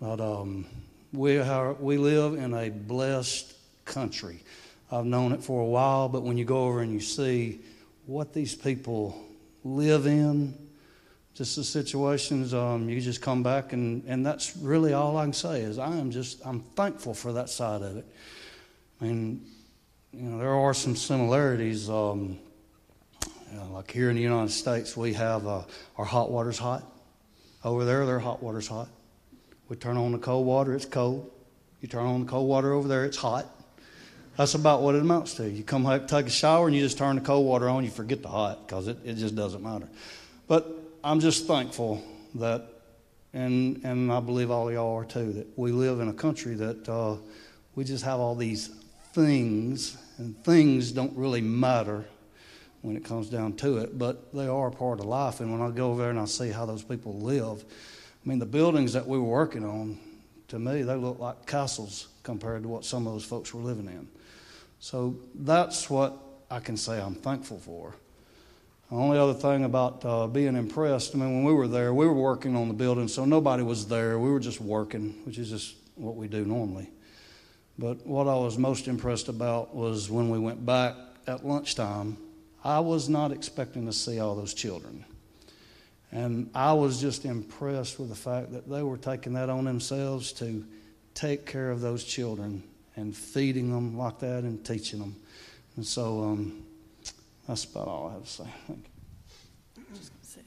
But um, we are, we live in a blessed country. I've known it for a while, but when you go over and you see what these people live in, just the situations, um, you just come back, and, and that's really all I can say is I am just I'm thankful for that side of it. I mean, you know, there are some similarities. Um, you know, like here in the United States, we have uh, our hot water's hot. Over there, their hot water's hot. We turn on the cold water, it's cold. You turn on the cold water over there, it's hot. That's about what it amounts to. You come home, take a shower, and you just turn the cold water on, you forget the hot because it, it just doesn't matter. But I'm just thankful that, and, and I believe all y'all are too, that we live in a country that uh, we just have all these things, and things don't really matter when it comes down to it, but they are a part of life. And when I go over there and I see how those people live, I mean, the buildings that we were working on, to me, they look like castles compared to what some of those folks were living in. So that's what I can say I'm thankful for. The only other thing about uh, being impressed, I mean, when we were there, we were working on the building, so nobody was there. We were just working, which is just what we do normally. But what I was most impressed about was when we went back at lunchtime, I was not expecting to see all those children. And I was just impressed with the fact that they were taking that on themselves to take care of those children and feeding them like that and teaching them. And so um, that's about all I have to say. Thank you. just gonna sit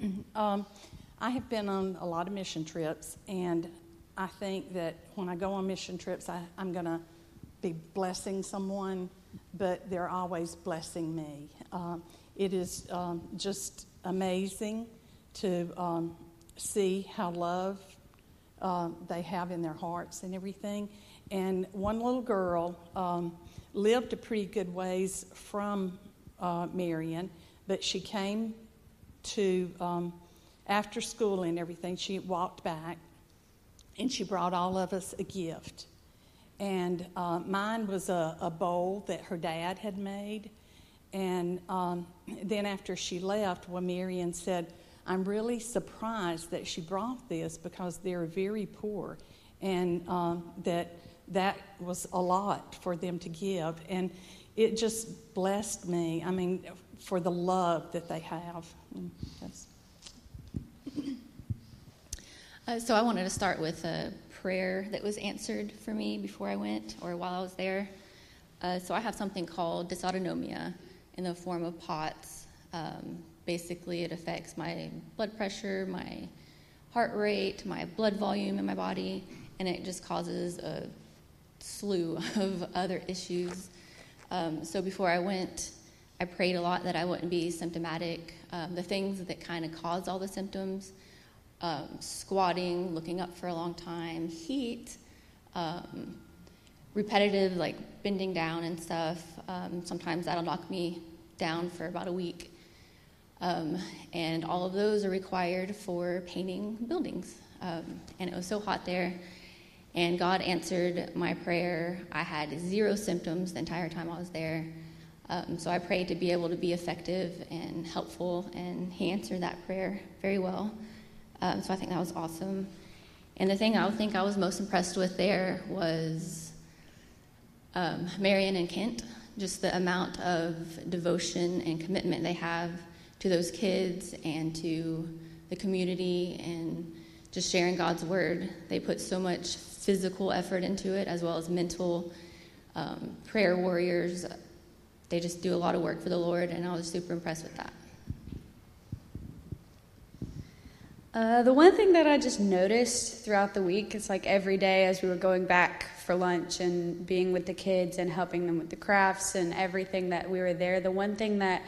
here. um, I have been on a lot of mission trips, and I think that when I go on mission trips, I, I'm going to be blessing someone, but they're always blessing me. Um, it is um, just amazing to um, see how love uh, they have in their hearts and everything. And one little girl um, lived a pretty good ways from uh, Marion, but she came to um, after school and everything. She walked back, and she brought all of us a gift. And uh, mine was a, a bowl that her dad had made. And um, then after she left, well, Marion said, I'm really surprised that she brought this because they're very poor, and um, that that was a lot for them to give. And it just blessed me. I mean, for the love that they have. Mm, Uh, so I wanted to start with a prayer that was answered for me before I went or while I was there. Uh, so I have something called dysautonomia in the form of POTS. Um, basically, it affects my blood pressure, my heart rate, my blood volume in my body, and it just causes a slew of other issues. Um, so before I went, I prayed a lot that I wouldn't be symptomatic. Um, the things that kind of cause all the symptoms um, squatting, looking up for a long time, heat, um, repetitive, like bending down and stuff. Um, sometimes that'll knock me down for about a week. Um, and all of those are required for painting buildings. And it was so hot there. And God answered my prayer. I had zero symptoms the entire time I was there. Um, so I prayed to be able to be effective and helpful, and He answered that prayer very well. Um, so I think that was awesome. And the thing I think I was most impressed with there was um, Marion and Kent, just the amount of devotion and commitment they have to those kids and to the community and just sharing God's word. They put so much physical effort into it as well as mental um, prayer warriors. They just do a lot of work for the Lord, and I was super impressed with that. Uh, the one thing that I just noticed throughout the week is like every day as we were going back for lunch and being with the kids and helping them with the crafts and everything that we were there, the one thing that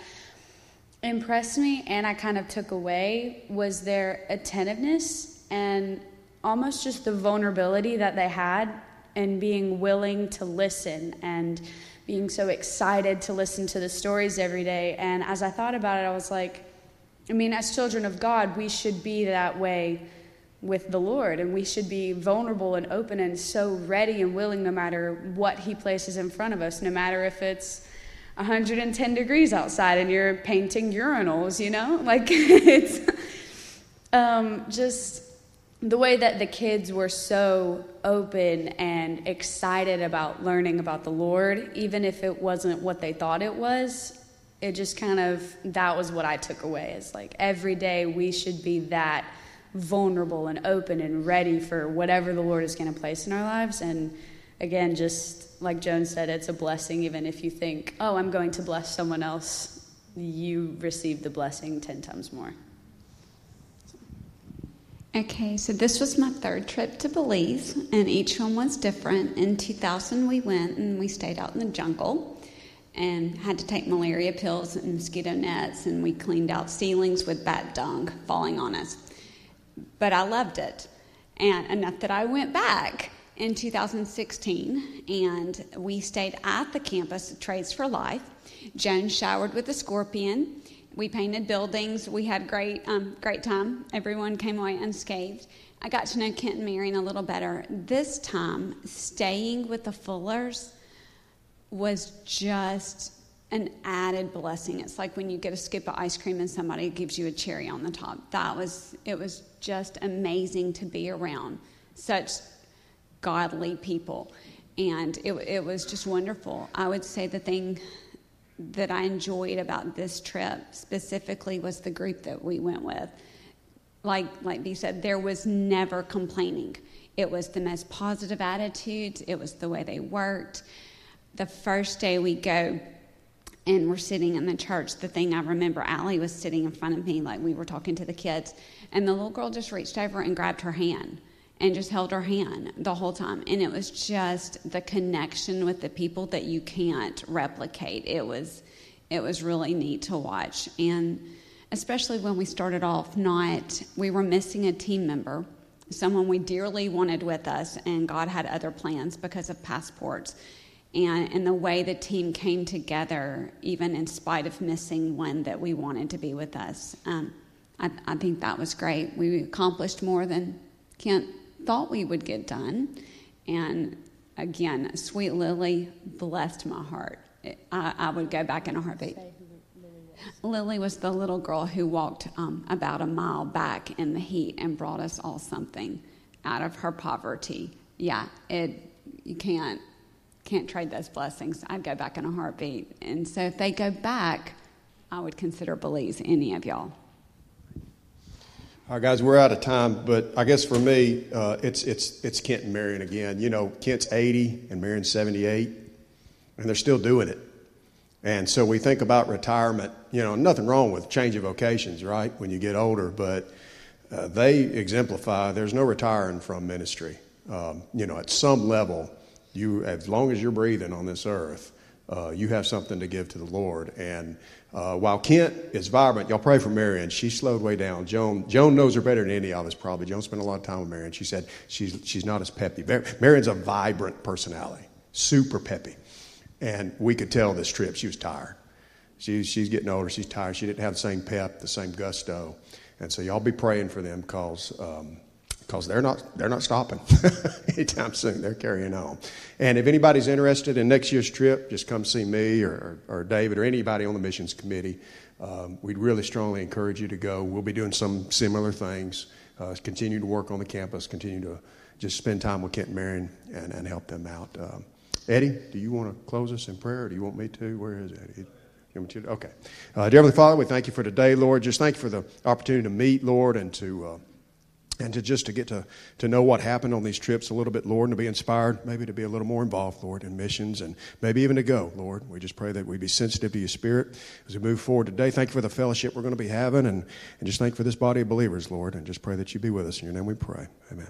impressed me and I kind of took away was their attentiveness and almost just the vulnerability that they had and being willing to listen and being so excited to listen to the stories every day. And as I thought about it, I was like, I mean, as children of God, we should be that way with the Lord, and we should be vulnerable and open and so ready and willing no matter what He places in front of us, no matter if it's 110 degrees outside and you're painting urinals, you know? Like, it's um, just the way that the kids were so open and excited about learning about the Lord, even if it wasn't what they thought it was, it just kind of, that was what I took away. It's like every day we should be that vulnerable and open and ready for whatever the Lord is going to place in our lives. And again, just like Joan said, it's a blessing, even if you think, oh, I'm going to bless someone else, you receive the blessing 10 times more. Okay, so this was my third trip to Belize, and each one was different. In 2000, we went and we stayed out in the jungle and had to take malaria pills and mosquito nets, and we cleaned out ceilings with bat dung falling on us. But I loved it, and enough that I went back in 2016, and we stayed at the campus Trades for Life. Joan showered with a scorpion we painted buildings. We had great, um, great time. Everyone came away unscathed. I got to know Kent and Marion a little better. This time, staying with the Fullers was just an added blessing. It's like when you get a scoop of ice cream and somebody gives you a cherry on the top. That was it was just amazing to be around such godly people. And it, it was just wonderful. I would say the thing that I enjoyed about this trip specifically was the group that we went with. Like like Dee said, there was never complaining. It was the most positive attitudes. It was the way they worked. The first day we go and we're sitting in the church, the thing I remember, Allie was sitting in front of me like we were talking to the kids, and the little girl just reached over and grabbed her hand and just held her hand the whole time. And it was just the connection with the people that you can't replicate. It was it was really neat to watch. And especially when we started off not we were missing a team member, someone we dearly wanted with us, and God had other plans because of passports. And, and the way the team came together, even in spite of missing one that we wanted to be with us, um, I, I think that was great. We accomplished more than Kent thought we would get done. And again, Sweet Lily blessed my heart. I, I would go back in a heartbeat. Lily was the little girl who walked um, about a mile back in the heat and brought us all something out of her poverty. Yeah, it you can't can't trade those blessings. I'd go back in a heartbeat. And so if they go back, I would consider Belize any of y'all. All right, guys, we're out of time, but I guess for me, uh, it's it's it's Kent and Marion again. You know, Kent's 80 and Marion's 78, and they're still doing it. And so we think about retirement. You know, nothing wrong with change of vocations, right? When you get older, but uh, they exemplify. There's no retiring from ministry. Um, you know, at some level, you as long as you're breathing on this earth, uh, you have something to give to the Lord. And uh, while Kent is vibrant, y'all pray for Marion. She slowed way down. Joan, Joan knows her better than any of us, probably. Joan spent a lot of time with Marion. She said she's, she's not as peppy. Marion's a vibrant personality, super peppy. And we could tell this trip she was tired. She, she's getting older. She's tired. She didn't have the same pep, the same gusto. And so y'all be praying for them because um, because they're not they're not stopping anytime soon. They're carrying on. And if anybody's interested in next year's trip, just come see me or, or, or David or anybody on the missions committee. Um, we'd really strongly encourage you to go. We'll be doing some similar things. Uh, continue to work on the campus. Continue to just spend time with Kent and Marion and, and help them out. Um, Eddie, do you want to close us in prayer? Or do you want me to? Where is Eddie? Okay. Uh, dear Heavenly Father, we thank you for today, Lord. Just thank you for the opportunity to meet, Lord, and to. Uh, and to just to get to, to know what happened on these trips a little bit, Lord, and to be inspired, maybe to be a little more involved, Lord, in missions and maybe even to go, Lord. We just pray that we be sensitive to your spirit as we move forward today. Thank you for the fellowship we're going to be having and, and just thank you for this body of believers, Lord, and just pray that you be with us. In your name we pray. Amen.